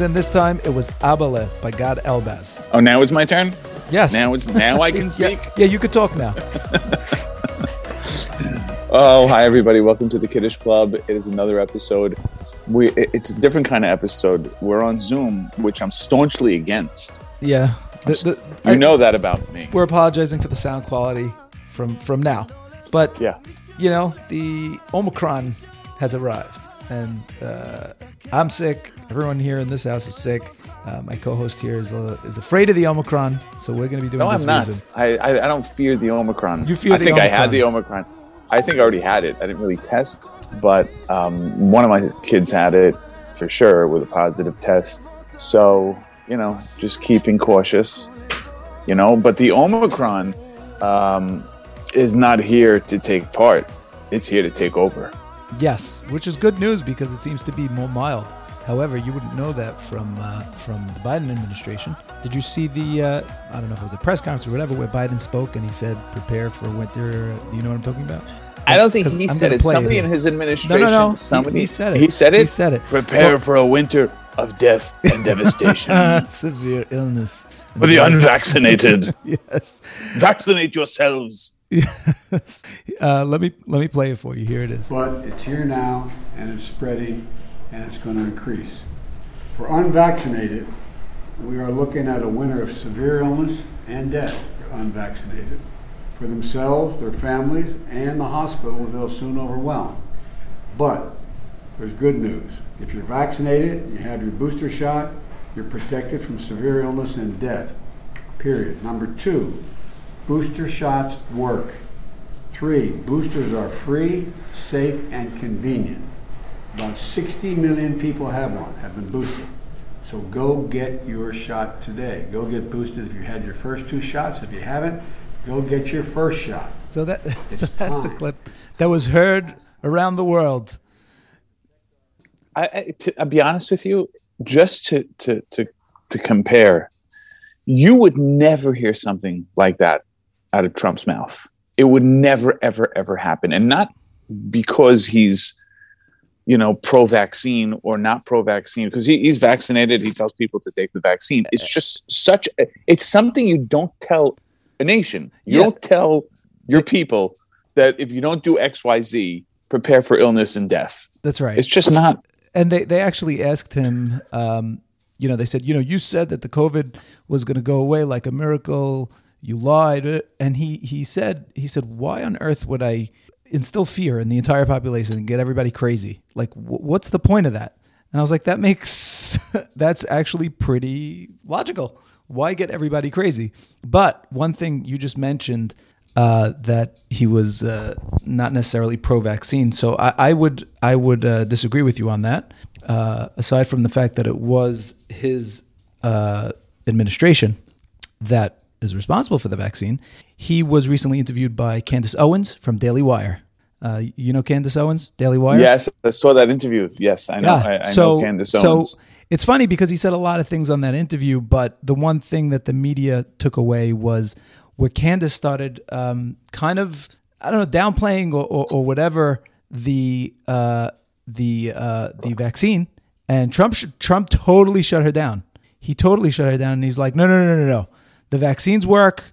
in this time. It was Abale by Gad Elbaz. Oh, now it's my turn. Yes. Now it's now I can speak. Yeah, yeah, you could talk now. Oh, hi everybody! Welcome to the Kiddush Club. It is another episode. We it's a different kind of episode. We're on Zoom, which I'm staunchly against. Yeah. The- the- You I- know that about me. we're apologizing for the sound quality from from now, but Yeah. you know the Omicron has arrived, and uh, I'm sick. Everyone here in this house is sick. Uh, my co-host here is uh, is afraid of the Omicron, so we're going to be doing this. No, I'm not. I, I I don't fear the Omicron. You fear I think I had the Omicron. I think I already had it. I didn't really test, but um, one of my kids had it for sure with a positive test. So you know, just keeping cautious. You know, but the Omicron um, is not here to take part. It's here to take over. Yes, which is good news because it seems to be more mild. However, you wouldn't know that from uh, from the Biden administration. Did you see the uh, I don't know if it was a press conference or whatever where Biden spoke and he said prepare for winter? Do you know what I'm talking about? I don't think he I'm said it. Somebody here. in his administration. no, no. no. Somebody he, said it. He said it. He said it. Prepare for a winter of death and devastation Severe illness. for the unvaccinated. yes. Vaccinate yourselves. Yes. Uh, let me let me play it for you. Here it is. But it's here now, and it's spreading, and it's going to increase. For unvaccinated, we are looking at a winter of severe illness and death for unvaccinated. For themselves, their families, and the hospitals they'll soon overwhelm. But there's good news. If you're vaccinated, and you have your booster shot, you're protected from severe illness and death. Period. Number two, booster shots work. Three, boosters are free, safe, and convenient. About 60 million people have one, have been boosted. So go get your shot today. Go get boosted if you had your first two shots. If you haven't, go get your first shot. So that so It's that's the clip that was heard around the world. I, I, to, I'll be honest with you, just to, to, to, to compare, you would never hear something like that out of Trump's mouth. It would never, ever, ever happen. And not because he's, you know, pro vaccine or not pro vaccine, because he, he's vaccinated. He tells people to take the vaccine. It's just such, a, it's something you don't tell a nation. You Yeah. don't tell your people that if you don't do X, Y, Z, prepare for illness and death. That's right. It's just not and they they actually asked him um, you know they said you know you said that the covid was going to go away like a miracle you lied and he he said he said why on earth would i instill fear in the entire population and get everybody crazy like wh- what's the point of that and i was like that makes that's actually pretty logical why get everybody crazy but one thing you just mentioned uh, that he was uh, not necessarily pro-vaccine. So I, I would I would uh, disagree with you on that. Uh, aside from the fact that it was his uh, administration that is responsible for the vaccine, he was recently interviewed by Candace Owens from Daily Wire. Uh, you know Candace Owens, Daily Wire. Yes, I saw that interview. Yes, I know. I, I know Candace Owens. So it's funny because he said a lot of things on that interview, but the one thing that the media took away was where Candace started um, kind of, I don't know, downplaying or, or, or whatever the uh, the uh, the vaccine, and Trump sh- Trump totally shut her down. He totally shut her down, and he's like, no, no, no, no, no, the vaccines work.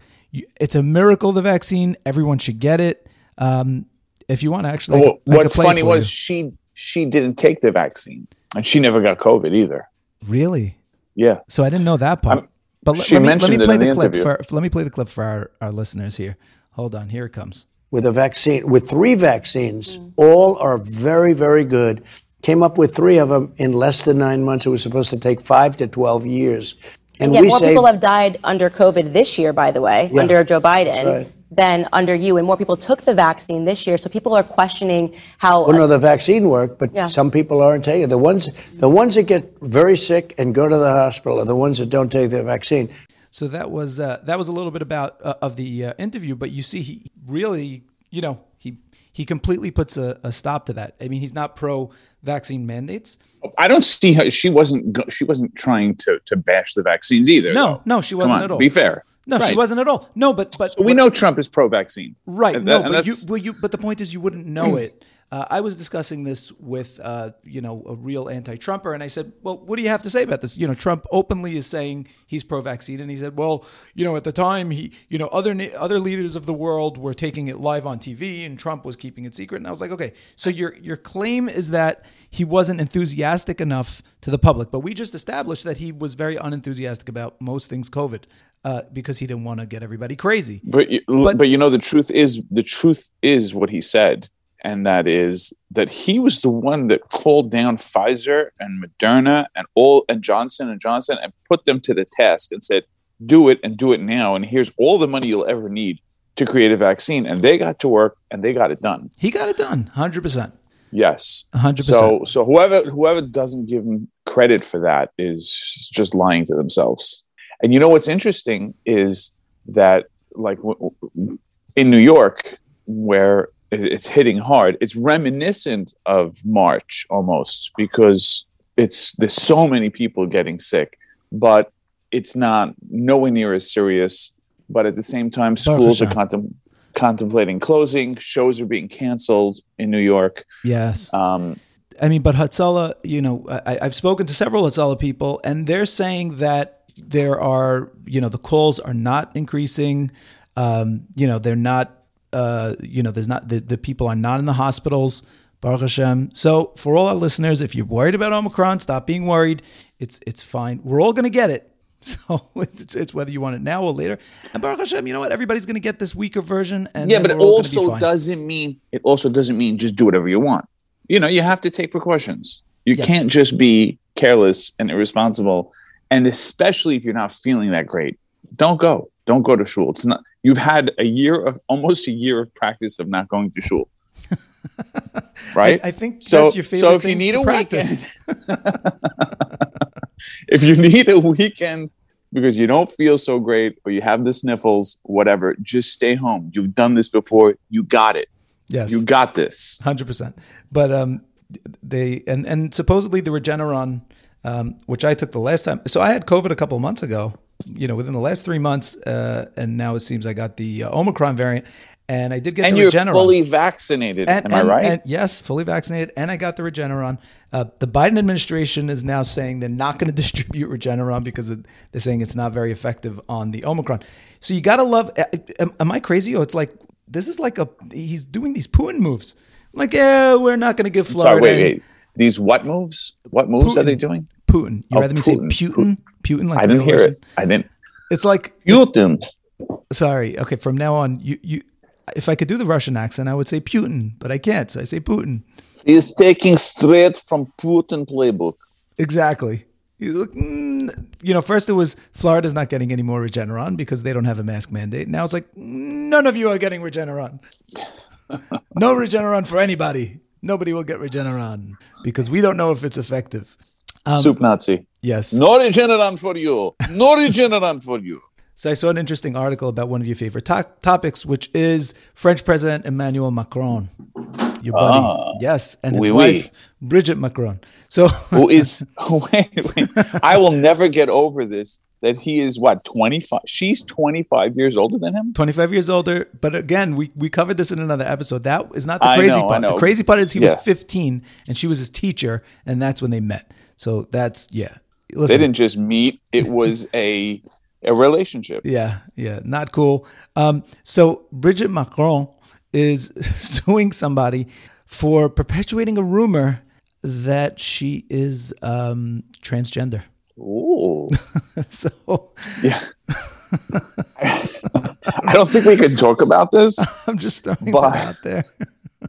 It's a miracle. The vaccine, everyone should get it. Um, if you want to actually, Well, I what's play funny was you. she she didn't take the vaccine, and she never got COVID either. really. Yeah, So I didn't know that part. Um, but let, she let me, let mentioned me it play in the the clip interview. for let me play the clip for our, our listeners here. Hold on, here it comes. with a vaccine, with three vaccines, all are very, very good. Came up with three of them in less than nine months. It was supposed to take five to 12 years. And Yet we more say, people have died under COVID this year, by the way, Yeah, under Joe Biden, right. than under you. And more people took the vaccine this year. So people are questioning how. well, no, the vaccine worked, but Yeah. some people aren't taking it. The ones, the ones that get very sick and go to the hospital are the ones that don't take the vaccine. So that was uh, that was a little bit about uh, of the uh, interview, but you see, he really, you know, he completely puts a, a stop to that. I mean, he's not pro vaccine mandates. I don't see how She wasn't. She wasn't trying to to bash the vaccines either. No, though. no, she wasn't on, at all. Be fair. No, she wasn't at all. No, but but we know Trump is pro-vaccine, Right. And no, that- but you, well, you, but the point is, you wouldn't know it. Uh, I was discussing this with, uh, you know, a real anti-Trumper, and I said, "Well, what do you have to say about this?" You know, Trump openly is saying he's pro-vaccine, and he said, "Well, you know, at the time, he, you know, other other leaders of the world were taking it live on TV, and Trump was keeping it secret." And I was like, "Okay, so your your claim is that he wasn't enthusiastic enough to the public, but we just established that he was very unenthusiastic about most things COVID." Uh, because he didn't want to get everybody crazy. But, you- But- but you know the truth is the truth is what he said, and that is that he was the one that called down Pfizer and Moderna and all and Johnson and Johnson and put them to the task and said, "Do it and do it now." And here's all the money you'll ever need to create a vaccine. And they got to work and they got it done. He got it done, hundred percent, Yes. hundred percent. So so whoever whoever doesn't give him credit for that is just lying to themselves. And you know what's interesting is that like w- w- in New York where it's hitting hard, it's reminiscent of March almost because it's there's so many people getting sick, but it's not nowhere near as serious. But at the same time, schools are contem- contemplating closing. Shows are being canceled in New York. yes. Um, I mean, but Hatzalah, you know, I, I've spoken to several Hatzalah people, and they're saying that there are, you know, the calls are not increasing. Um, you know, they're not, uh, you know, there's not the, the people are not in the hospitals. Baruch Hashem. So for all our listeners, if you're worried about Omicron, stop being worried. It's it's fine. We're all going to get it. So it's, it's, whether you want it now or later. And Baruch Hashem, you know what? Everybody's going to get this weaker version. And yeah, but it we're all gonna be also doesn't mean it also doesn't mean just do whatever you want. You know, you have to take precautions. You Yes. can't just be careless and irresponsible, and especially if you're not feeling that great, don't go. Don't go to shul. It's not. You've had a year of almost a year of practice of not going to shul, right? I, I think so, that's your favorite so if you need a practice. weekend, if you need a weekend because you don't feel so great or you have the sniffles, whatever, just stay home. You've done this before. You got it. Yes. You got this. hundred percent. But um, they and and supposedly the Regeneron, um, which I took the last time. So I had COVID a couple of months ago. You know, within the last three months, uh, and now it seems I got the uh, Omicron variant, and I did get. And the you're Regeneron. fully vaccinated. And- Am I and- right? and- yes, fully vaccinated, and I got the Regeneron. Uh, the Biden administration is now saying they're not going to distribute Regeneron because it, they're saying it's not very effective on the Omicron. So you got to love. Am, am I crazy? Oh, it's like this is like a he's doing these Putin moves. like, yeah, we're not going to give Florida. Sorry, wait, wait. These what moves? What moves are they doing? Putin. You Oh, rather me say Putin. Putin? Putin, like I didn't hear Russian? it. I didn't. It's like it's- Putin. sorry. Okay, from now on, you you. If I could do the Russian accent, I would say Putin, but I can't, so I say Putin. He's taking straight from Putin playbook. Exactly. You look, mm, you know, first it was Florida's not getting any more Regeneron because they don't have a mask mandate. Now it's like none of you are getting Regeneron. no Regeneron for anybody. Nobody will get Regeneron because we don't know if it's effective. Um, Soup Nazi. Yes. No Regeneron for you. No Regeneron for you. So I saw an interesting article about one of your favorite to- topics, which is French President Emmanuel Macron, your buddy. Ah. yes, and his Oui, oui. wife Brigitte Macron. So Who is wait, wait. I will never get over this. That he is what, 25? She's 25 years older than him? 25 years older. But again, we, we covered this in another episode. That is not the crazy know, part. The crazy part is he Yeah. was 15 and she was his teacher, and that's when they met. So that's, yeah. They didn't just meet, it was a a relationship. Yeah, yeah, not cool. Um, so Brigitte Macron is suing somebody for perpetuating a rumor that she is um, transgender. Ooh. so Yeah. I don't think we can talk about this. I'm just throwing But- out there.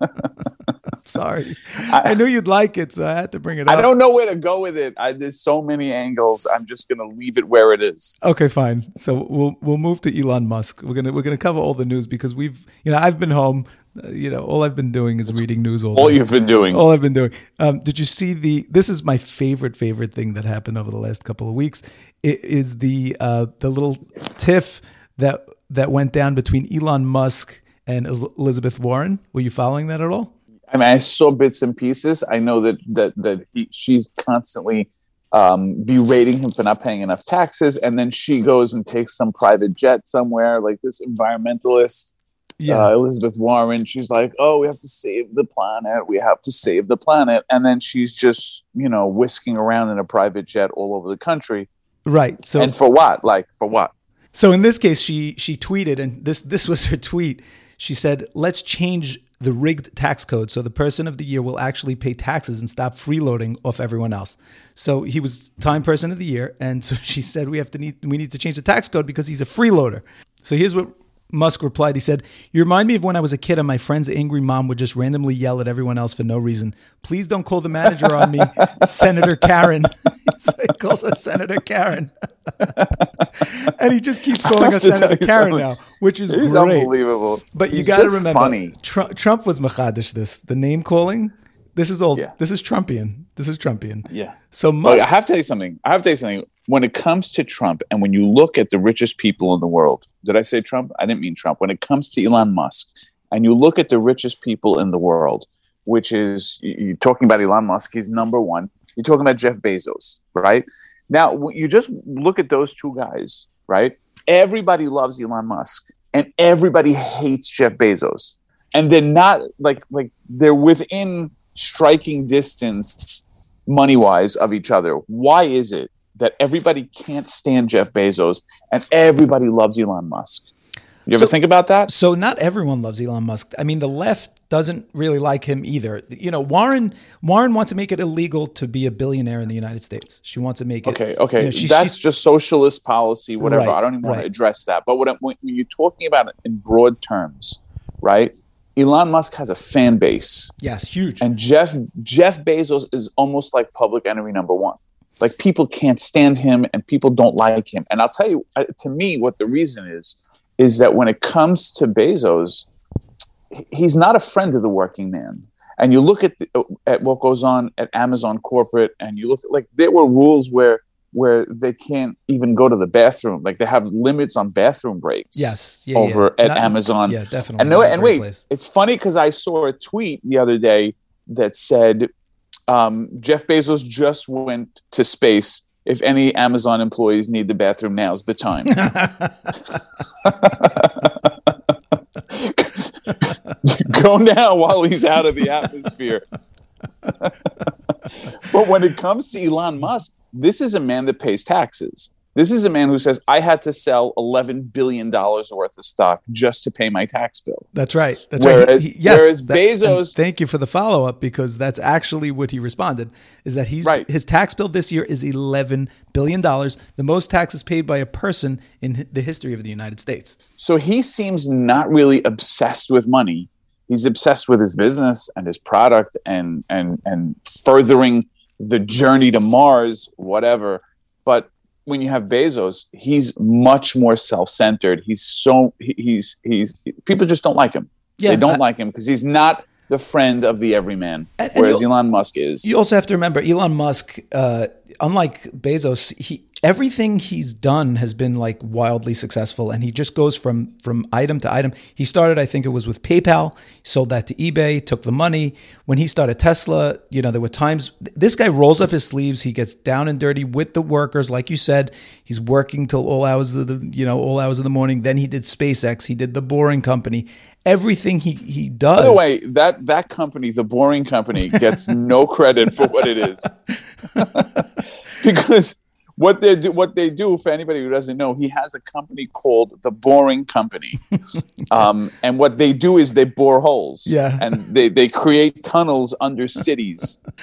I'm sorry. I, knew you'd like it, so I had to bring it up. I don't know where to go with it. I, there's so many angles. I'm just going to leave it where it is. Okay, fine. So we'll we'll move to Elon Musk. We're gonna we're gonna cover all the news because we've you know I've been home. You know all I've been doing is reading news all All day. you've been doing. all I've been doing. Um, did you see the? This is my favorite favorite thing that happened over the last couple of weeks. It is the uh, the little tiff that that went down between Elon Musk and Elizabeth Warren. Were you following that at all? I mean, I saw bits and pieces. I know that that that he, she's constantly um, berating him for not paying enough taxes, and then she goes and takes some private jet somewhere, like this environmentalist. Yeah. Uh, Elizabeth Warren, she's like, "Oh, we have to save the planet. We have to save the planet," and then she's just, you know, whisking around in a private jet all over the country. right. So and for what? Like for what? So in this case, she she tweeted, and this this was her tweet. She said, "Let's change the rigged tax code so the person of the year will actually pay taxes and stop freeloading off everyone else." So he was Time Person of the Year, and so she said, "We have to need we need to change the tax code because he's a freeloader." So here's what Musk replied. He said, "You remind me of when I was a kid and my friend's angry mom would just randomly yell at everyone else for no reason. Please don't call the manager on me, Senator Karen." so he calls her Senator Karen. and he just keeps calling her have to tell Senator Karen now, which is He's great. unbelievable. But you got to remember, funny. Trump, Trump was Machadish. This the name calling. This is old. Yeah. This is Trumpian. This is Trumpian. Yeah. So Look, Musk. I have to tell you something. I have to tell you something. When it comes to Trump, and when you look at the richest people in the world, did I say Trump? I didn't mean Trump. When it comes to Elon Musk, and you look at the richest people in the world, which is you- you're talking about Elon Musk, he's number one. You're talking about Jeff Bezos, right? Now you just look at those two guys, right? Everybody loves Elon Musk, and everybody hates Jeff Bezos, and they're not like like they're within striking distance money wise of each other. Why is it that everybody can't stand Jeff Bezos and everybody loves Elon Musk? You ever So- think about that? So not everyone loves Elon Musk. I mean, the left doesn't really like him either. You know, Warren Warren wants to make it illegal to be a billionaire in the United States. She wants to make it. Okay, okay, you know, she's- that's just socialist policy, whatever. Right, I don't even want to address that. But what when you're talking about it in broad terms, right? Elon Musk has a fan base, yes, huge. and Jeff Jeff Bezos is almost like public enemy number one. Like people can't stand him, and people don't like him. And I'll tell you, to me, what the reason is is that when it comes to Bezos, he's not a friend of the working man. And you look at the, at what goes on at Amazon corporate, and you look at like there were rules where where they can't even go to the bathroom. Like they have limits on bathroom breaks. yes, yeah, over yeah. at Not- Amazon. Yeah, definitely. And no, and wait, place. it's funny because I saw a tweet the other day that said um, Jeff Bezos just went to space. If any Amazon employees need the bathroom, now's the time. Go now while he's out of the atmosphere. but when it comes to Elon Musk, this is a man that pays taxes. This is a man who says, I had to sell $11 billion worth of stock just to pay my tax bill. That's right. That's right. Whereas- He- he- yes, whereas that- Bezos- thank you for the follow up because that's actually what he responded. Is that he's Right. his tax bill this year is eleven billion dollars, the most taxes paid by a person in the history of the United States. So he seems not really obsessed with money. He's obsessed with his business and his product and and and furthering the journey to Mars, whatever. But when you have Bezos, he's much more self-centered. He's so he's he's people just don't like him. Yeah, they don't I- like him because he's not the friend of the everyman, And- and whereas you- Elon Musk is. You also have to remember Elon Musk, uh, unlike Bezos, he everything he's done has been like wildly successful, and he just goes from from item to item. He started, I think it was with PayPal, sold that to eBay, took the money. When he started Tesla, you know, there were times this guy rolls up his sleeves, he gets down and dirty with the workers, like you said. He's working till all hours of the you know all hours of the morning. Then he did SpaceX, he did the Boring Company. Everything he he does. By the way, that that company, the Boring Company, gets no credit for what it is, because what they do, what they do, for anybody who doesn't know, he has a company called the Boring Company, um, and what they do is they bore holes, Yeah. and they they create tunnels under cities. But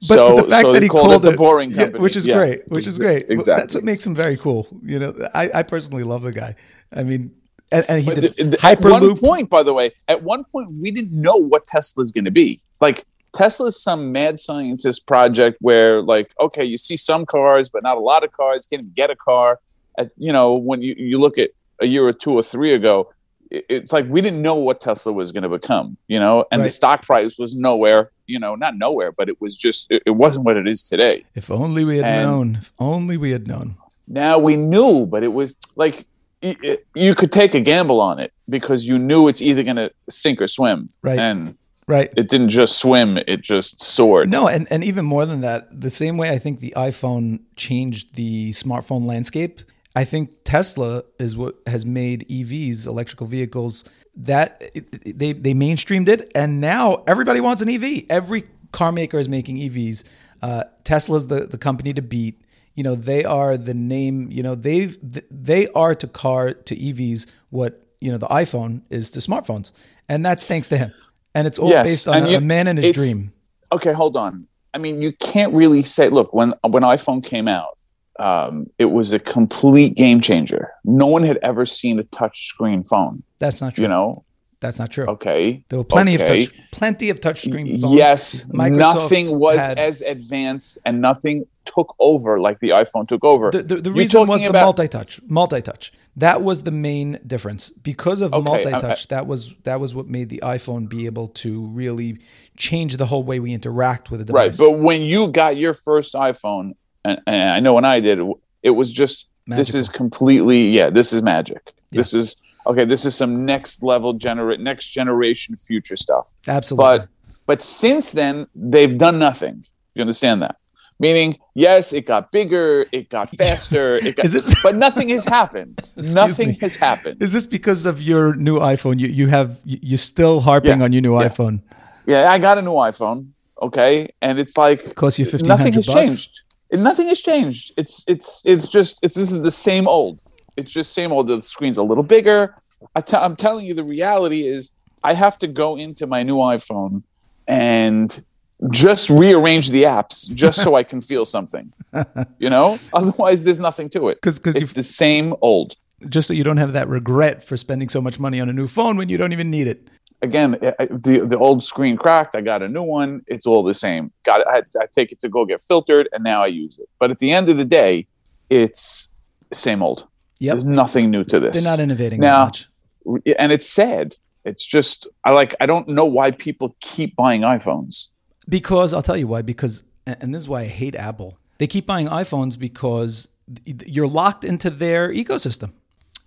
so the fact so that he called called it the Boring yeah, Company, which is Yeah. great, which is great. Exactly. That's what makes him very cool. You know, I, I personally love the guy. I mean, and, and he did th- at one point, by the way, at one point we didn't know what Tesla's going to be. Like Tesla's some mad scientist project where, like, okay, you see some cars, but not a lot of cars. Can't even get a car. At, you know, when you, you look at a year or two or three ago, it- it's like we didn't know what Tesla was going to become. You know, and the stock price was nowhere. You know, not nowhere, but it was just it, it wasn't what it is today. If only we had And- known. If only we had known. Now we knew, but it was like you could take a gamble on it because you knew it's either going to sink or swim. Right. And Right. It didn't just swim; it just soared. No, and, and even more than that, the same way I think the iPhone changed the smartphone landscape, I think Tesla is what has made EVs, electrical vehicles, that it- they they mainstreamed it, and now everybody wants an EV. Every car maker is making EVs. Uh, Tesla's the the company to beat. You know, they are the name. You know, they've they are to car to EVs what you know the iPhone is to smartphones, and that's thanks to him. And it's all Yes, based on a, you- a man and his dream. okay, hold on. I mean, you can't really say. Look, when when iPhone came out, um, it was a complete game changer. No one had ever seen a touch screen phone. That's not true. You know, That's not true. okay. There were plenty okay. of touch, plenty of touchscreen phones. Yes, Microsoft nothing was had- as advanced, and nothing took over like the iPhone took over. The, the, the reason was the about- multi-touch. Multi-touch. That was the main difference because of Okay, multi-touch. that was that was what made the iPhone be able to really change the whole way we interact with a Right, device. but when you got your first iPhone, and, and I know when I did, it was just this is completely yeah, this is magic. This is okay. This is some next level generate next generation future stuff. Absolutely. But but since then they've done nothing. You understand that? Meaning, yes, it got bigger, it got faster, it got, Is this- but nothing has happened. Nothing me. has happened. Is this because of your new iPhone? You you have you- you're still harping Yeah, on your new yeah. iPhone. Yeah, I got a new iPhone. Okay, and it's like Cost you fifteen nothing has bucks. changed. Nothing has changed. It's it's it's just it's this is the same old. It's just same old. The screen's a little bigger. I t- I'm telling you, the reality is I have to go into my new iPhone and just rearrange the apps just so I can feel something. You know, otherwise there's nothing to it. 'cause it's you've- the same old. Just so you don't have that regret for spending so much money on a new phone when you don't even need it. Again, I- the the old screen cracked. I got a new one. It's all the same. Got I, I take it to go get filtered, and now I use it. But at the end of the day, it's same old. Yep. There's nothing new to this. They're not innovating Now- that much. and it's sad. It's just I like I don't know why people keep buying iPhones. Because I'll tell you why. Because and this is why I hate Apple. They keep buying iPhones because you're locked into their ecosystem.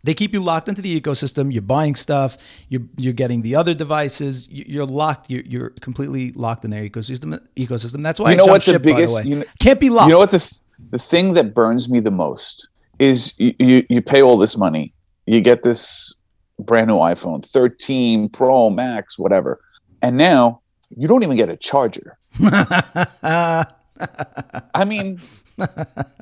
They keep you locked into the ecosystem. You're buying stuff. You're you're getting the other devices. You- You're locked. You're, you're completely locked in their ecosystem. Ecosystem. That's why You I know jumped what the ship, biggest- the you know- Can't be locked. You know what the th- the thing that burns me the most is you, you you pay all this money, you get this brand new iPhone 13 Pro Max, whatever, and now you don't even get a charger. I mean,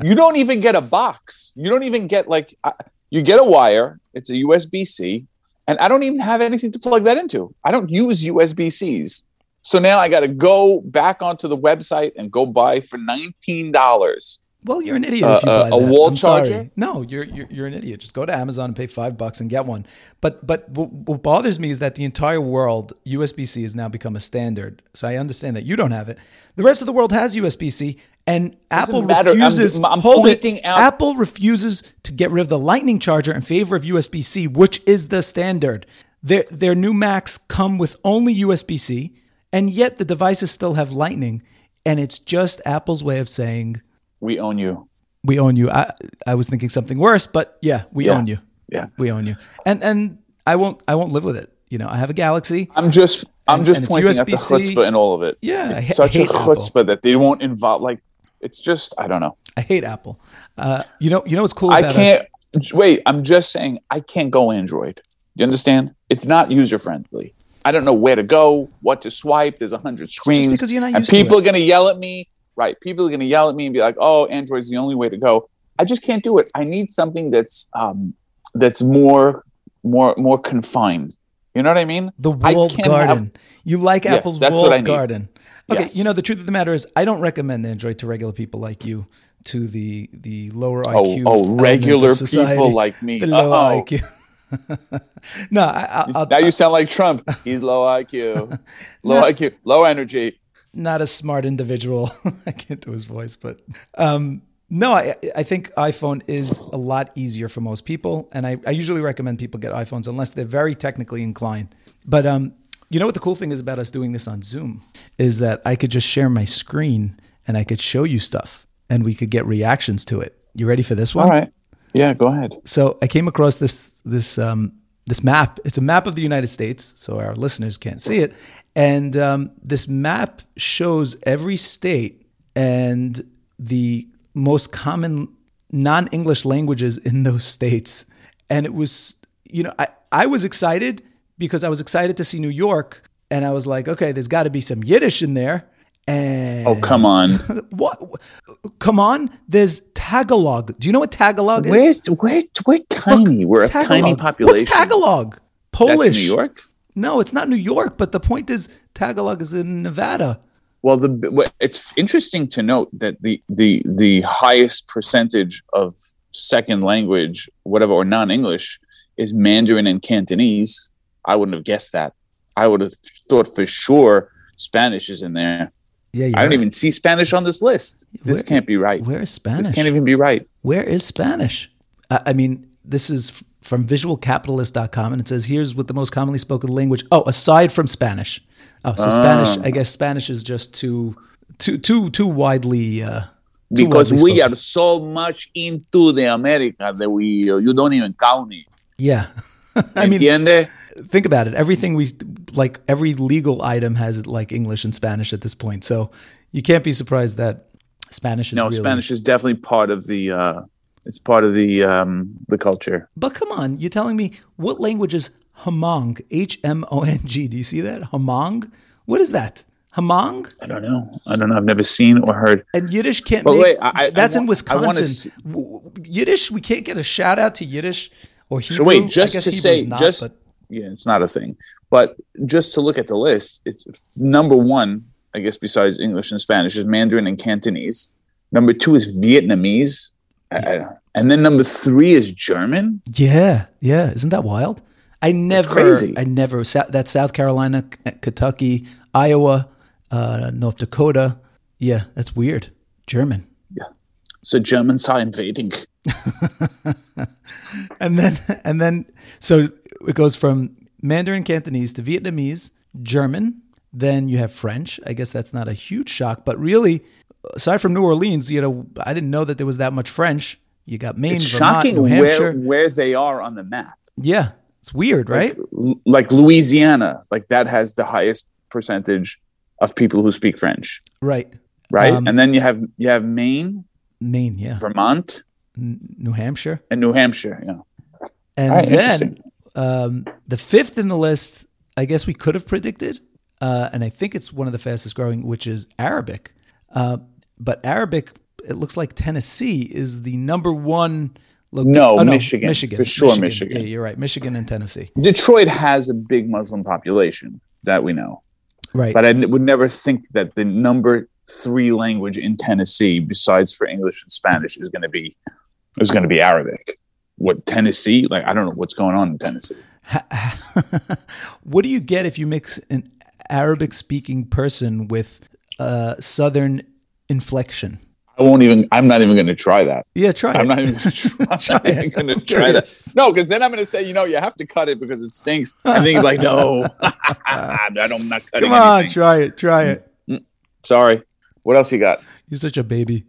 you don't even get a box. You don't even get like I- you get a wire. It's a USB C, and I don't even have anything to plug that into. I don't use USB Cs. So now I got to go back onto the website and go buy for nineteen dollars. Well, you're an idiot Uh, if you uh, buy a that. wall I'm sorry. charger? No, you're, you're you're an idiot. Just go to Amazon and pay five bucks and get one. But but what, what bothers me is that the entire world USB C has now become a standard. So I understand that you don't have it. The rest of the world has USB C, and Apple matter. I'm- refuses. I'm hold it. out- Apple refuses to get rid of the Lightning charger in favor of USB C, which is the standard. Their their new Macs come with only USB C, and yet the devices still have Lightning, and it's just Apple's way of saying We own you. we own you. I I was thinking something worse, but yeah, we Yeah. own you. Yeah. We own you. And and I won't I won't live with it. You know, I have a Galaxy. I'm just I'm And- just and pointing at the chutzpah in all of it. Yeah, I it's ha- such a hate Apple. chutzpah that they won't involve. Like it's just I don't know. I hate Apple. Uh, you know you know what's cool I can't us? wait. I'm just saying I can't go Android. You understand? It's not user friendly. I don't know where to go, what to swipe. There's a hundred screens. because you're not and people are gonna yell at me. Right? People are gonna yell at me and be like, "Oh, Android's the only way to go." I just can't do it. I need something that's um, that's more more more confined. You know what I mean? The walled can't have- garden. you like Yes, Apple's that's what walled garden. Okay, Yes. you know the truth of the matter is I don't recommend Android to regular people like you, to the the lower Oh, IQ. oh, element regular society, people like me. The Uh-oh. IQ. no, I, I, Now you sound like Trump. He's low IQ, low No. IQ, low energy. Not a smart individual. I can't do his voice, but um, no, I, I think iPhone is a lot easier for most people, and I, I usually recommend people get iPhones unless they're very technically inclined. But um, you know what the cool thing is about us doing this on Zoom is that I could just share my screen and I could show you stuff, and we could get reactions to it. You ready for this one? All right. Yeah, go ahead. So I came across this this um, this map. It's a map of the United States, so our listeners can't see it. And um, this map shows every state and the most common non-English languages in those states. And it was, you know, I, I was excited because I was excited to see New York, and I was like, okay, there's got to be some Yiddish in there. And Oh, come on. what? Come on, there's Tagalog. Do you know what Tagalog is? We're, we're, we're tiny. we're a tiny population. What's Tagalog? Polish. That's. New York? No, it's not New York. But the point is, Tagalog is in Nevada. Well, the it's interesting to note that the the the highest percentage of second language, whatever, or non-English, is Mandarin and Cantonese. I wouldn't have guessed that. I would have thought for sure Spanish is in there. Yeah, I don't right. even see Spanish on this list. This Where- can't be right. Where is Spanish? This can't even be right. Where is Spanish? I, I mean, this is from visualcapitalist.com, and it says here's what the most commonly spoken language. Oh, aside from Spanish. Oh, so Spanish. Ah. I guess Spanish is just too, too, too, too widely. Uh, too Because widely we are so much into the America that we uh, you don't even count it. Yeah. I mean, Entiende? think about it. Everything we like, every legal item has like English and Spanish at this point. So you can't be surprised that Spanish is No, really. Spanish is definitely part of the. Uh, it's part of the um, the culture. But come on, you're telling me what language is Hmong? H M O N G. Do you see that? Hmong? What is that? Hmong? I don't know. I don't know. I've never seen or heard. And Yiddish can't But make. wait, I- that's I in Wisconsin. Yiddish, we can't get a shout out to Yiddish or Hebrew. So wait, I just guess to Hebrew's say, not, just but yeah, it's not a thing. But just to look at the list, it's number one, I guess, besides English and Spanish, is Mandarin and Cantonese. Number two is Vietnamese, uh, and then number three is German. yeah, yeah, isn't that wild? I never, crazy. I never. That's South Carolina, Kentucky, Iowa, uh, North Dakota. Yeah, that's weird. German. Yeah. So Germans are invading. and then and then so it goes from Mandarin Cantonese to Vietnamese, German, then you have French. I guess that's not a huge shock, but really aside from New Orleans, you know, I didn't know that there was that much French. You got Maine, It's Vermont, shocking New where Hampshire. where they are on the map. Yeah. It's weird, right? L- Like Louisiana, like that has the highest percentage of people who speak French, right. right? Um, and then you have you have Maine, Maine, yeah. Vermont, N- New Hampshire. and New Hampshire. Yeah. And All right, then interesting. Um, the fifth in the list, I guess we could have predicted, uh, and I think it's one of the fastest growing, which is Arabic. Uh, but Arabic, it looks like Tennessee is the number one. Lo- No, Michigan. Michigan, For sure, Michigan. Yeah, you're right. Michigan and Tennessee. Detroit has a big Muslim population that we know, Right. but I would never think that the number three language in Tennessee, besides for English and Spanish, is going to be is going to be Arabic. What Tennessee? Like I don't know what's going on in Tennessee. what do you get if you mix an Arabic speaking person with uh, Southern inflection? I won't even. I'm not even going to try that. Yeah, try I'm it. not even going to try. I'm Try not even it. going to I'm try that. No, because then I'm going to say, you know, you have to cut it because it stinks. And then he's like, no, I don't, I'm not cutting Come on, anything. try it. Try it. Sorry. What else you got? You're such a baby.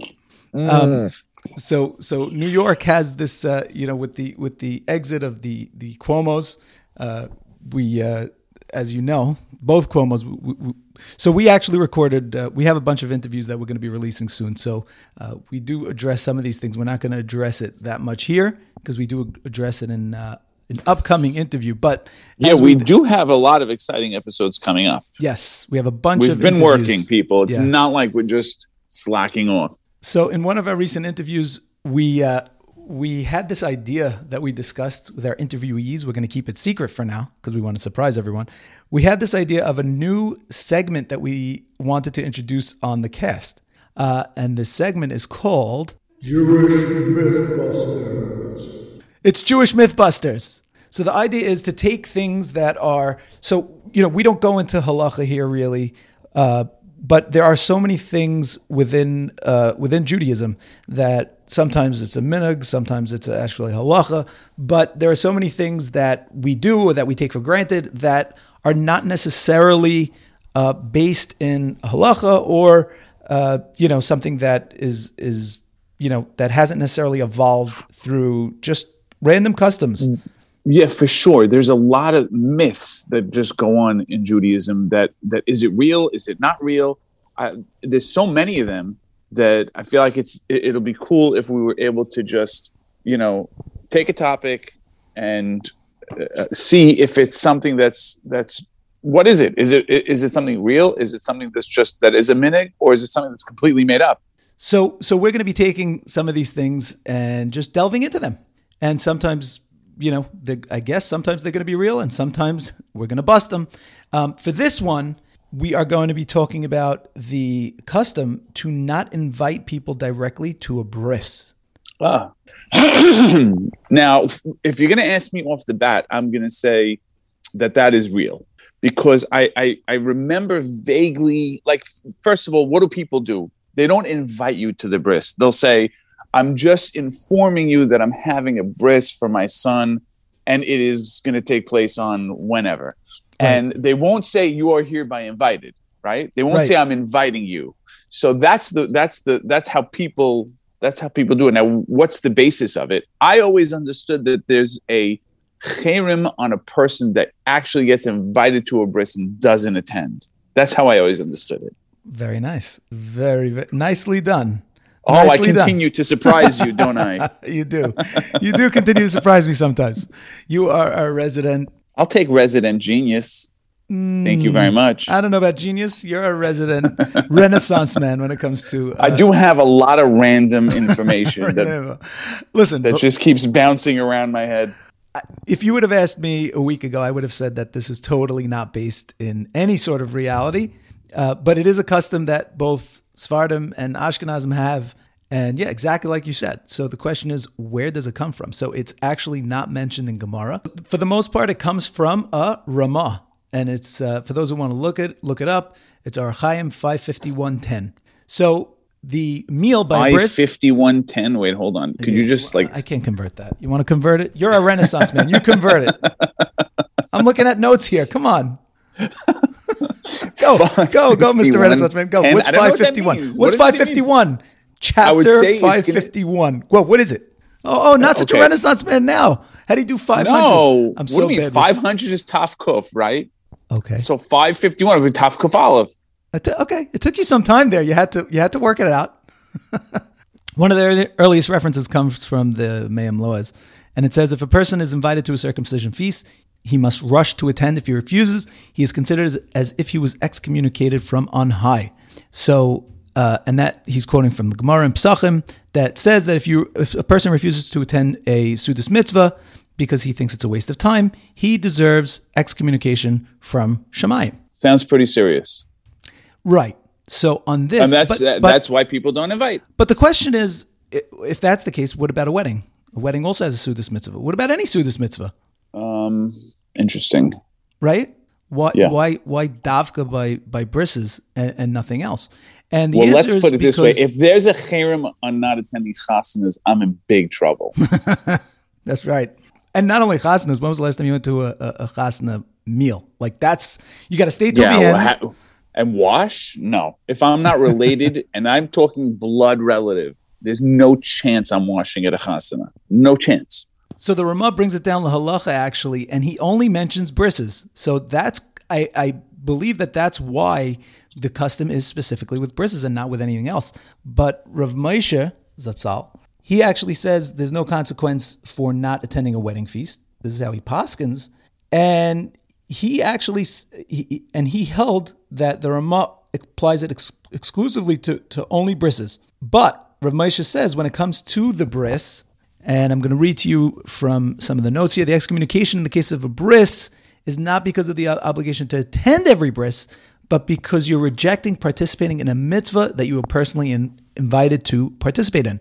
Mm. Um, so so New York has this uh, you know with the with the exit of the the Cuomo's uh, we uh, as you know both Cuomo's we, we, so we actually recorded uh, we have a bunch of interviews that we're going to be releasing soon so uh, we do address some of these things we're not going to address it that much here because we do address it in uh, an upcoming interview but Yeah, as we do have a lot of exciting episodes coming up. yes we have a bunch We've of been interviews. working, people. It's Yeah. not like we're just slacking off. So in one of our recent interviews, we uh, we had this idea that we discussed with our interviewees. We're going to keep it secret for now because we want to surprise everyone. We had this idea of a new segment that we wanted to introduce on the cast, uh, and this segment is called Jewish Mythbusters. It's Jewish Mythbusters. So the idea is to take things that are so you know we don't go into halacha here really, uh, but there are so many things within uh, within Judaism that sometimes it's a minhag, sometimes it's actually halacha, but there are so many things that we do or that we take for granted that are not necessarily uh, based in halacha or uh, you know something that is is you know that hasn't necessarily evolved through just random customs Yeah, for sure. There's a lot of myths that just go on in Judaism. That that is it real? Is it not real? I, there's so many of them that I feel like it's it, it'll be cool if we were able to just you know take a topic and uh, see if it's something that's that's what is it? Is it is it something real? Is it something that's just that is a minute, or is it something that's completely made up? So, so we're going to be taking some of these things and just delving into them. And sometimes, you know, I guess sometimes they're going to be real, and sometimes we're going to bust them. Um, for this one, we are going to be talking about the custom to not invite people directly to a bris. Ah. now, if- you're going to ask me off the bat, I'm going to say that that is real because I, I I remember vaguely like first of all, what do people do? They don't invite you to the bris. They'll say, "I'm just informing you that I'm having a bris for my son, and it is going to take place on whenever." And they won't say you are hereby invited, right? They won't Right. say I'm inviting you. So that's the that's the that's how people that's how people do it. Now, what's the basis of it? I always understood that there's a cherem on a person that actually gets invited to a bris and doesn't attend. That's how I always understood it. Very nice. Very, very nicely done. Oh, I Nicely done. continue to surprise you, don't I? You do. You do continue to surprise me sometimes. You are a resident. I'll take resident genius. Thank you very much. I don't know about genius. You're a resident renaissance man when it comes to. Uh, I do have a lot of random information that, Listen, that just keeps bouncing around my head. if you would have asked me a week ago, I would have said that this is totally not based in any sort of reality. Uh, but it is a custom that both Sephardim and Ashkenazim have. And yeah, exactly like you said. So the question is, where does it come from? So it's actually not mentioned in Gemara. For the most part, it comes from a Ramah. And it's, uh, for those who want to look it, look it up, it's Orach Chaim 551.10. So the meal by Bris. fifty one ten. Wait, hold on. Could you just like I can't convert that. You want to convert it? You're a Renaissance man. You convert it. I'm looking at notes here. Come on. Go, go, go, Mr. Renaissance man. Go. And What's I don't know what that 551? What's What does 551? Chapter say it's gonna- 551. Well, what is it? Oh, oh, not such a Renaissance man now. How do you do 500? no? I'm what so do you mean? bad. with- Five hundred is Taf Kuf, right? Okay. So five fifty one would be Taf Kuf Aleph. It t- okay, it took you some time there. You had to you had to work it out. One of the earliest references comes from the Me'am Lo'ez, and it says if a person is invited to a circumcision feast, he must rush to attend. If he refuses, he is considered as, as if he was excommunicated from on high. So, uh, and that he's quoting from the Gemara in Pesachim that says that if you if a person refuses to attend a Sudas mitzvah because he thinks it's a waste of time, he deserves excommunication from Shamayim. Sounds pretty serious, Right. So on this, and that's but- but- that's why people don't invite. But the question is, if that's the case, what about a wedding? A wedding also has a Sudas mitzvah. What about any Sudas mitzvah? Um, interesting. Right? Why? Yeah. Why? Why davka by by brisses and, and nothing else? And the well, answer let's is put it because this way: if there's a cherem on not attending chasanas, I'm in big trouble. that's right. And not only chasanas. When was the last time you went to a, a, chasana meal? Like that's you got to stay till yeah, the well, end. ha- and wash? No. If I'm not related, and I'm talking blood relative, there's no chance I'm washing at a chasana. No chance. So the Ramah brings it down the halacha actually, and he only mentions brisses. So that's I, I believe that that's why the custom is specifically with brisses and not with anything else. But Rav Moshe Zatzal, he actually says there's no consequence for not attending a wedding feast. This is how he paskins, and he actually he, and he held that the Ramah applies it ex- exclusively to to only brisses. But Rav Moshe says when it comes to the bris, and I'm going to read to you from some of the notes here. The excommunication in the case of a bris is not because of the obligation to attend every bris, but because you're rejecting participating in a mitzvah that you were personally in, invited to participate in.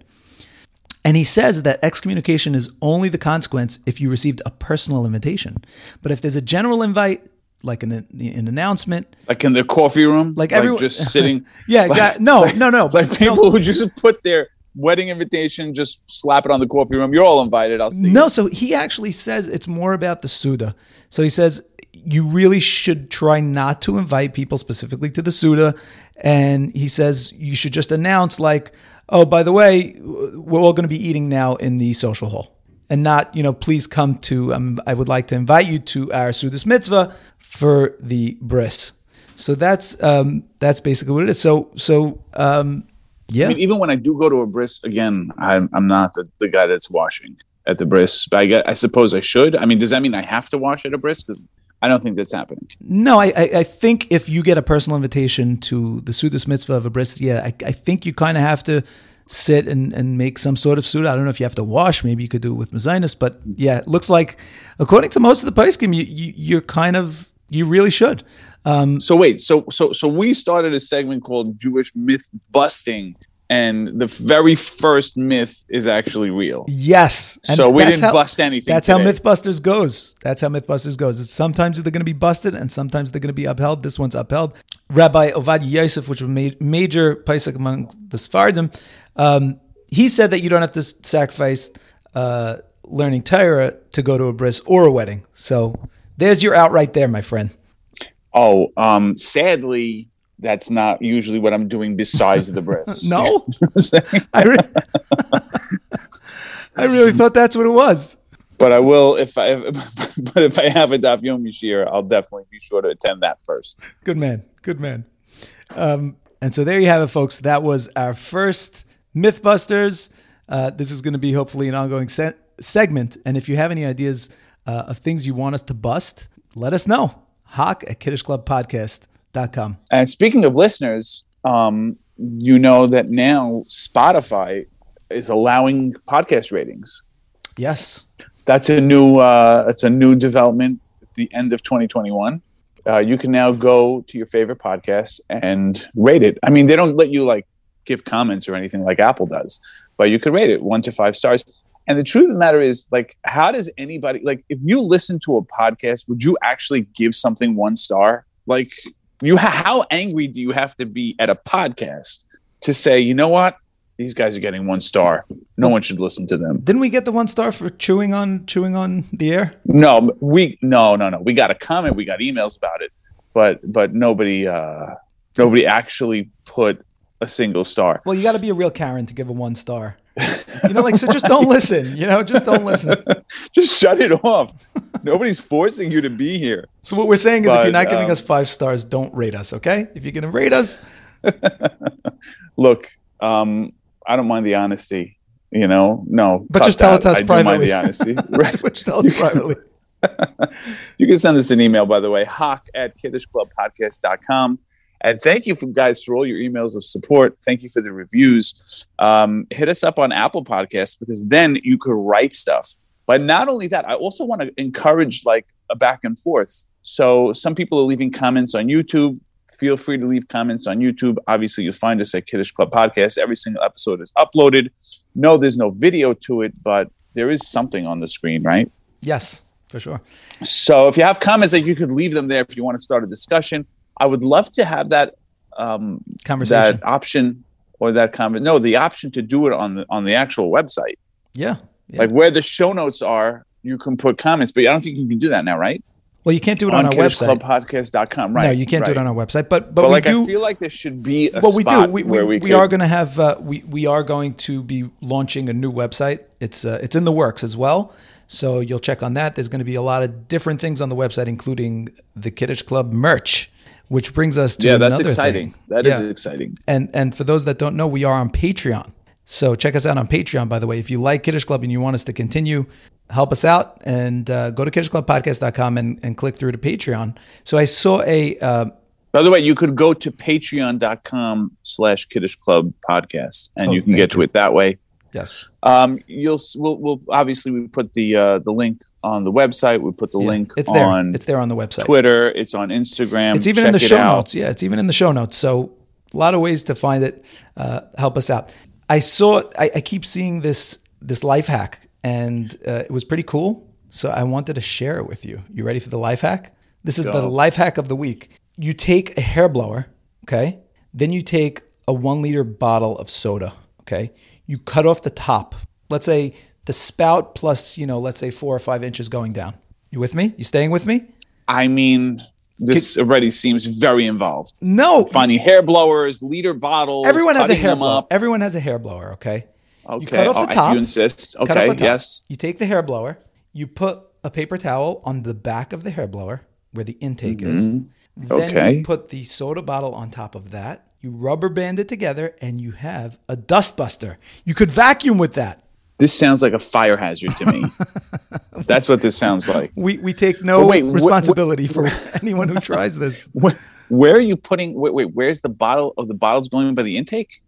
And he says that excommunication is only the consequence if you received a personal invitation. But if there's a general invite, like an, an announcement, Like in the coffee room, Like everyone- just sitting. yeah, exactly. No, no, no. It's like but- people who just put their wedding invitation, just slap it on the coffee room. You're all invited. I'll see. No, you. so he actually says it's more about the Suda. So he says you really should try not to invite people specifically to the Suda. And he says you should just announce, like, oh, by the way, we're all going to be eating now in the social hall. and not, you know, please come to, um, I would like to invite you to our Sudas Mitzvah for the bris. So that's um, that's basically what it is. So so um, yeah. I mean, even when I do go to a bris, again, I'm, I'm not the, the guy that's washing at the bris, but I, get, I suppose I should. I mean, does that mean I have to wash at a bris? Because I don't think that's happening. No, I, I, I think if you get a personal invitation to the Sudas Mitzvah of a bris, yeah, I, I think you kind of have to sit and, and make some sort of suit. I don't know if you have to wash. Maybe you could do it with mezonos, but yeah, it looks like, according to most of the poskim, you, you you're kind of you really should. Um, So wait, so so so we started a segment called Jewish myth busting, and the very first myth is actually real. yes. And So we didn't how- bust anything. That's how. MythBusters goes. That's how MythBusters goes. It's sometimes they're going to be busted and sometimes they're going to be upheld. This one's upheld. Rabbi Ovadia Yosef, which was a major posek among the Sephardim, um, he said that you don't have to sacrifice uh, learning Torah to go to a bris or a wedding. So there's your out right there, my friend. Oh, um, sadly, that's not usually what I'm doing besides the bris. No, I, re- I really thought that's what it was. but I will if I but if I have a Daf Yomi Shiur, I'll definitely be sure to attend that first. Good man. Good man. Um, and so there you have it, folks. That was our first Mythbusters. Uh, this is going to be hopefully an ongoing se- segment. And if you have any ideas uh, of things you want us to bust, let us know. Hock at kiddushclubpodcast.com. And speaking of listeners, um, you know that now Spotify is allowing podcast ratings. Yes. That's a new uh, that's a new development at the end of 2021. Uh, you can now go to your favorite podcast and rate it. I mean, they don't let you like give comments or anything like Apple does, but you could rate it one to five stars. And the truth of the matter is, like, how does anybody like if you listen to a podcast, would you actually give something one star? Like, you ha- how angry do you have to be at a podcast to say, you know what, these guys are getting one star. No one should listen to them. Didn't we get the one star for chewing on chewing on the air? No, we no no no. We got a comment. We got emails about it, but but nobody uh nobody actually put a single star. Well, you got to be a real Karen to give a one star. You know, like so. Just don't listen. You know, just don't listen. Just shut it off. Nobody's forcing you to be here. So what we're saying is, if you're not giving um, us five stars, don't rate us. Okay? If you're going to rate us, Look, um, I don't mind the honesty. You know, no. But just tell it to us I do mind the honesty. right. tell us privately. You can send us an email, by the way, hock at kiddushclubpodcast.com. And thank you for guys for all your emails of support. Thank you for the reviews. Um, hit us up on Apple Podcasts because then you could write stuff. But not only that, I also want to encourage like a back and forth. So some people are leaving comments on YouTube. Feel free to leave comments on YouTube. Obviously, you'll find us at Kiddush Club Podcast. Every single episode is uploaded. No, there's no video to it, but there is something on the screen, right? Yes, for sure. So if you have comments that you could leave them there if you want to start a discussion. I would love to have that um, Conversation. that option or that comment. No, the option to do it on the on the actual website, yeah. yeah. like where the show notes are. You can put comments, but I don't think you can do that now, right? well, you can't do it on, our website. kiddushclubpodcast.com, right? no, you can't do it on our website. But but, But, like, do. I feel like there should be a well, we do. spot We, we, where we, we are going to have. Uh, we we are going to be launching a new website. It's uh, it's in the works as well. So you'll check on that. There's going to be a lot of different things on the website, including the Kiddush Club merch, which brings us to Yeah, another that's exciting. thing. That is Yeah. exciting. And and for those that don't know, we are on Patreon. So check us out on Patreon. By the way, if you like Kiddush Club and you want us to continue, help us out and uh, go to kiddushclubpodcast.com and, and click through to Patreon. So I saw a uh, By the way, you could go to patreon.com slash kiddush club podcast and Oh, you can get to it that way. Yes, Um, you'll we'll, we'll obviously we put the uh, the link on the website. We put the Yeah, link it's there. on it's there on the website. Twitter. It's on Instagram. It's even in the show out. notes. Yeah, it's even in the show notes. So a lot of ways to find it. Uh, help us out. I saw. I, I keep seeing this this life hack, and uh, it was pretty cool. So I wanted to share it with you. You ready for the life hack? This is the life hack of the week. You take a hair blower, okay? Then you take a one liter bottle of soda, okay? You cut off the top. Let's say the spout plus, you know, let's say four or five inches going down. You with me? You staying with me? I mean, this already seems very involved. No. Finding hair blowers, liter bottles. Everyone has a hair blower. up. Everyone has a hair blower, okay? Okay. You cut off the oh, if top. you insist. Okay. top. Yes. You take the hair blower. You put a paper towel on the back of the hair blower where the intake is. Then Mm-hmm. Okay. you put the soda bottle on top of that. You rubber band it together, and you have a dustbuster. You could vacuum with that. This sounds like a fire hazard to me. That's what this sounds like. We we take no wait, wh- wh- responsibility for anyone who tries this. Where, are you putting? Wait, wait. Where's the bottle of the bottles going by the intake?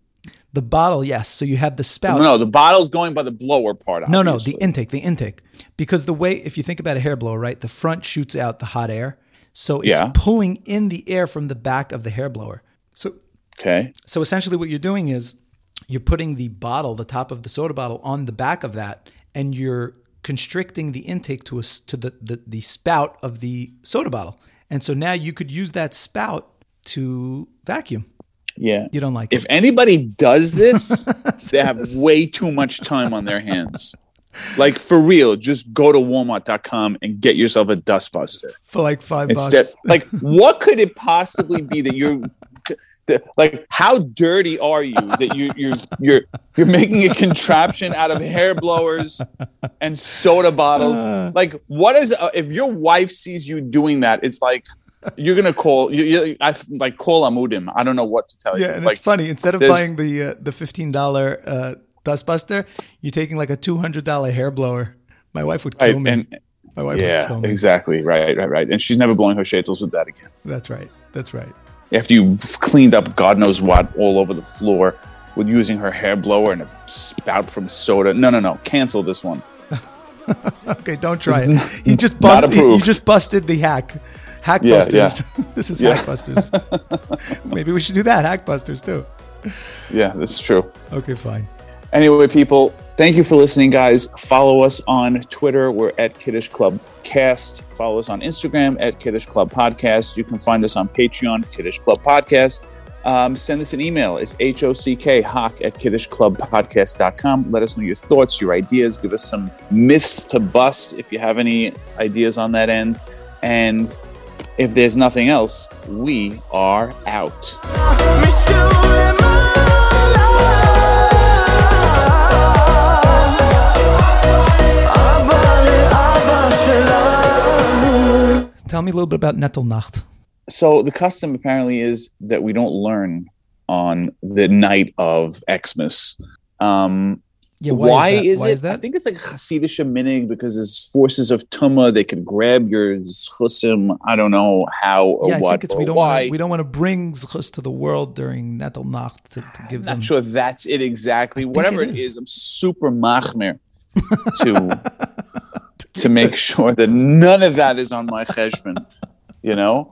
The bottle, yes. So you have the spout. No, no, the bottle's going by the blower part. No, no, the intake, the intake. Because the way, if you think about a hair blower, right, the front shoots out the hot air. So it's Yeah. pulling in the air from the back of the hair blower. So, Okay. so essentially what you're doing is you're putting the bottle, the top of the soda bottle on the back of that, and you're constricting the intake to a, to the, the, the spout of the soda bottle. And so now you could use that spout to vacuum. Yeah. You don't like it. If it. anybody does this, they have way too much time on their hands. Like for real, just go to Walmart.com and get yourself a dustbuster. For like five Instead, bucks. like, what could it possibly be that you're like? How dirty are you that you you're you're you're making a contraption out of hair blowers and soda bottles? like, what is uh, if your wife sees you doing that? It's like you're gonna call you, you I like call Amudim. I don't know what to tell you. Yeah, and like, it's funny. Instead of buying the uh, the fifteen dollar uh, dustbuster, you're taking like a two hundred dollar hair blower. My wife would kill Right, me. and My wife would yeah, kill me. exactly. Right, right, right. And she's never blowing her sheitels with that again. That's right. That's right. After you've cleaned up God knows what all over the floor with using her hair blower and a spout from soda. No, no, no. Cancel this one. Okay, don't try This it. is He just not busted. You approved. just busted the hack. Hackbusters. Yeah, Hackbusters. this is Yeah. Hackbusters. Maybe we should do that. Hackbusters too. Yeah, that's true. Okay, fine. Anyway, people, thank you for listening, guys. Follow us on Twitter. We're at Kiddush Club Cast. Follow us on Instagram at Kiddush Club Podcast. You can find us on Patreon, Kiddush Club Podcast. Um, send us an email. It's H-O-C-K, hock at kiddushclubpodcast.com. Let us know your thoughts, your ideas. Give us some myths to bust if you have any ideas on that end. And if there's nothing else, we are out. Tell me a little bit about Nittelnacht. So the custom apparently is that we don't learn on the night of Xmas. Um, Yeah, why, why, is, why it? is that? I think it's like Hasidic minhag because it's forces of Tuma. They could grab your chusim. I don't know how or yeah, I what think it's or we don't why. wanna, we don't want to bring zchus to the world during Nittelnacht to, to give I'm them. not sure that's it exactly. think Whatever it it is. is, I'm super machmir to to make sure that none of that is on my cheshbon. You know,